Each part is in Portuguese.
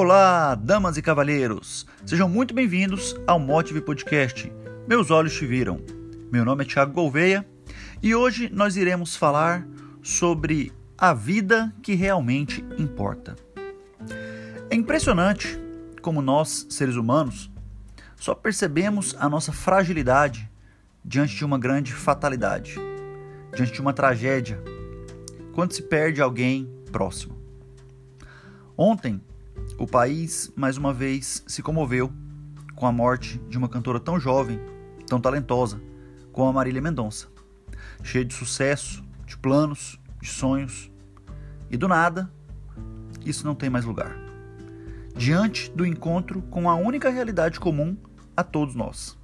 Olá, damas e cavalheiros! Sejam muito bem-vindos ao Motive Podcast. Meus olhos te viram. Meu nome é Thiago Gouveia e hoje nós iremos falar sobre a vida que realmente importa. É impressionante como nós, seres humanos, só percebemos a nossa fragilidade diante de uma grande fatalidade, diante de uma tragédia, quando se perde alguém próximo. Ontem, o país mais uma vez se comoveu com a morte de uma cantora tão jovem, tão talentosa, como a Marília Mendonça, cheia de sucesso, de planos, de sonhos, e do nada, isso não tem mais lugar. Diante do encontro com a única realidade comum a todos nós: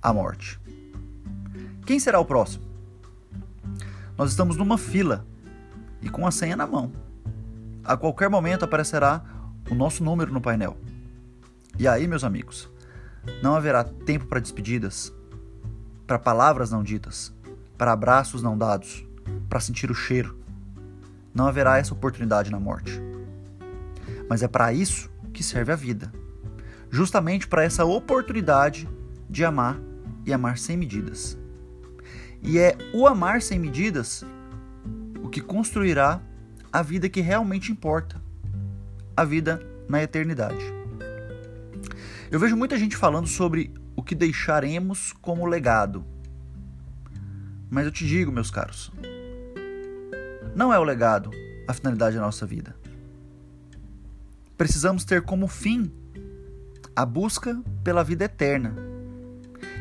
a morte. Quem será o próximo? Nós estamos numa fila e com a senha na mão. A qualquer momento aparecerá o nosso número no painel. E aí, meus amigos, não haverá tempo para despedidas, para palavras não ditas, para abraços não dados, para sentir o cheiro. Não haverá essa oportunidade na morte. Mas é para isso que serve a vida justamente para essa oportunidade de amar e amar sem medidas. E é o amar sem medidas o que construirá a vida que realmente importa a vida na eternidade. Eu vejo muita gente falando sobre o que deixaremos como legado. Mas eu te digo, meus caros, não é o legado a finalidade da nossa vida. Precisamos ter como fim a busca pela vida eterna.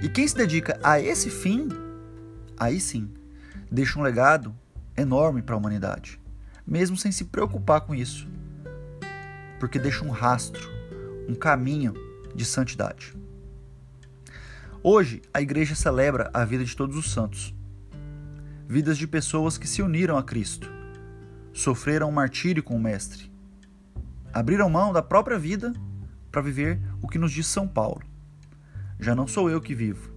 E quem se dedica a esse fim, aí sim, deixa um legado enorme para a humanidade, mesmo sem se preocupar com isso porque deixa um rastro, um caminho de santidade. Hoje, a igreja celebra a vida de todos os santos, vidas de pessoas que se uniram a Cristo, sofreram um martírio com o Mestre, abriram mão da própria vida para viver o que nos diz São Paulo: Já não sou eu que vivo,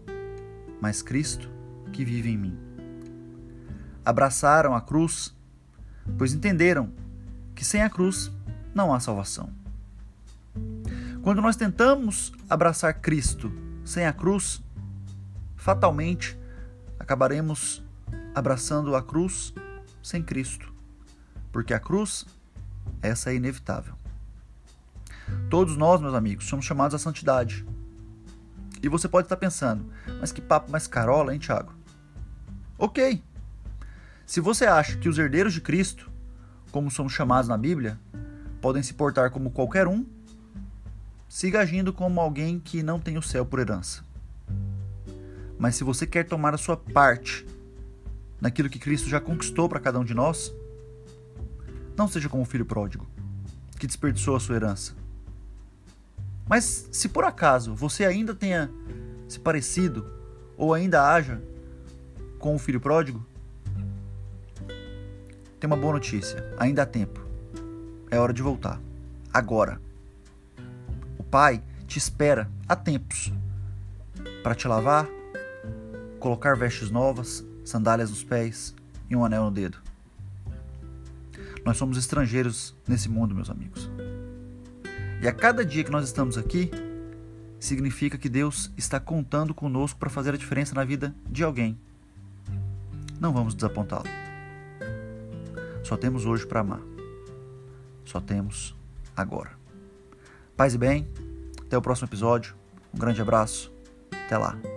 mas Cristo que vive em mim. Abraçaram a cruz, pois entenderam que sem a cruz não há salvação. Quando nós tentamos abraçar Cristo sem a cruz, fatalmente acabaremos abraçando a cruz sem Cristo, porque a cruz, essa é inevitável. Todos nós, meus amigos, somos chamados à santidade. E você pode estar pensando, mas que papo mais carola, hein, Tiago? Ok. Se você acha que os herdeiros de Cristo, como somos chamados na Bíblia, podem se portar como qualquer um, siga agindo como alguém que não tem o céu por herança. Mas se você quer tomar a sua parte naquilo que Cristo já conquistou para cada um de nós, não seja como o filho pródigo, que desperdiçou a sua herança. Mas se por acaso você ainda tenha se parecido ou ainda haja com o filho pródigo, tem uma boa notícia: ainda há tempo. É hora de voltar. Agora. O pai te espera há tempos para te lavar, colocar vestes novas, sandálias nos pés e um anel no dedo. Nós somos estrangeiros nesse mundo, meus amigos. E a cada dia que nós estamos aqui, significa que Deus está contando conosco para fazer a diferença na vida de alguém. Não vamos desapontá-lo. Só temos hoje para amar só temos agora. Paz e bem, até o próximo episódio. Um grande abraço, até lá.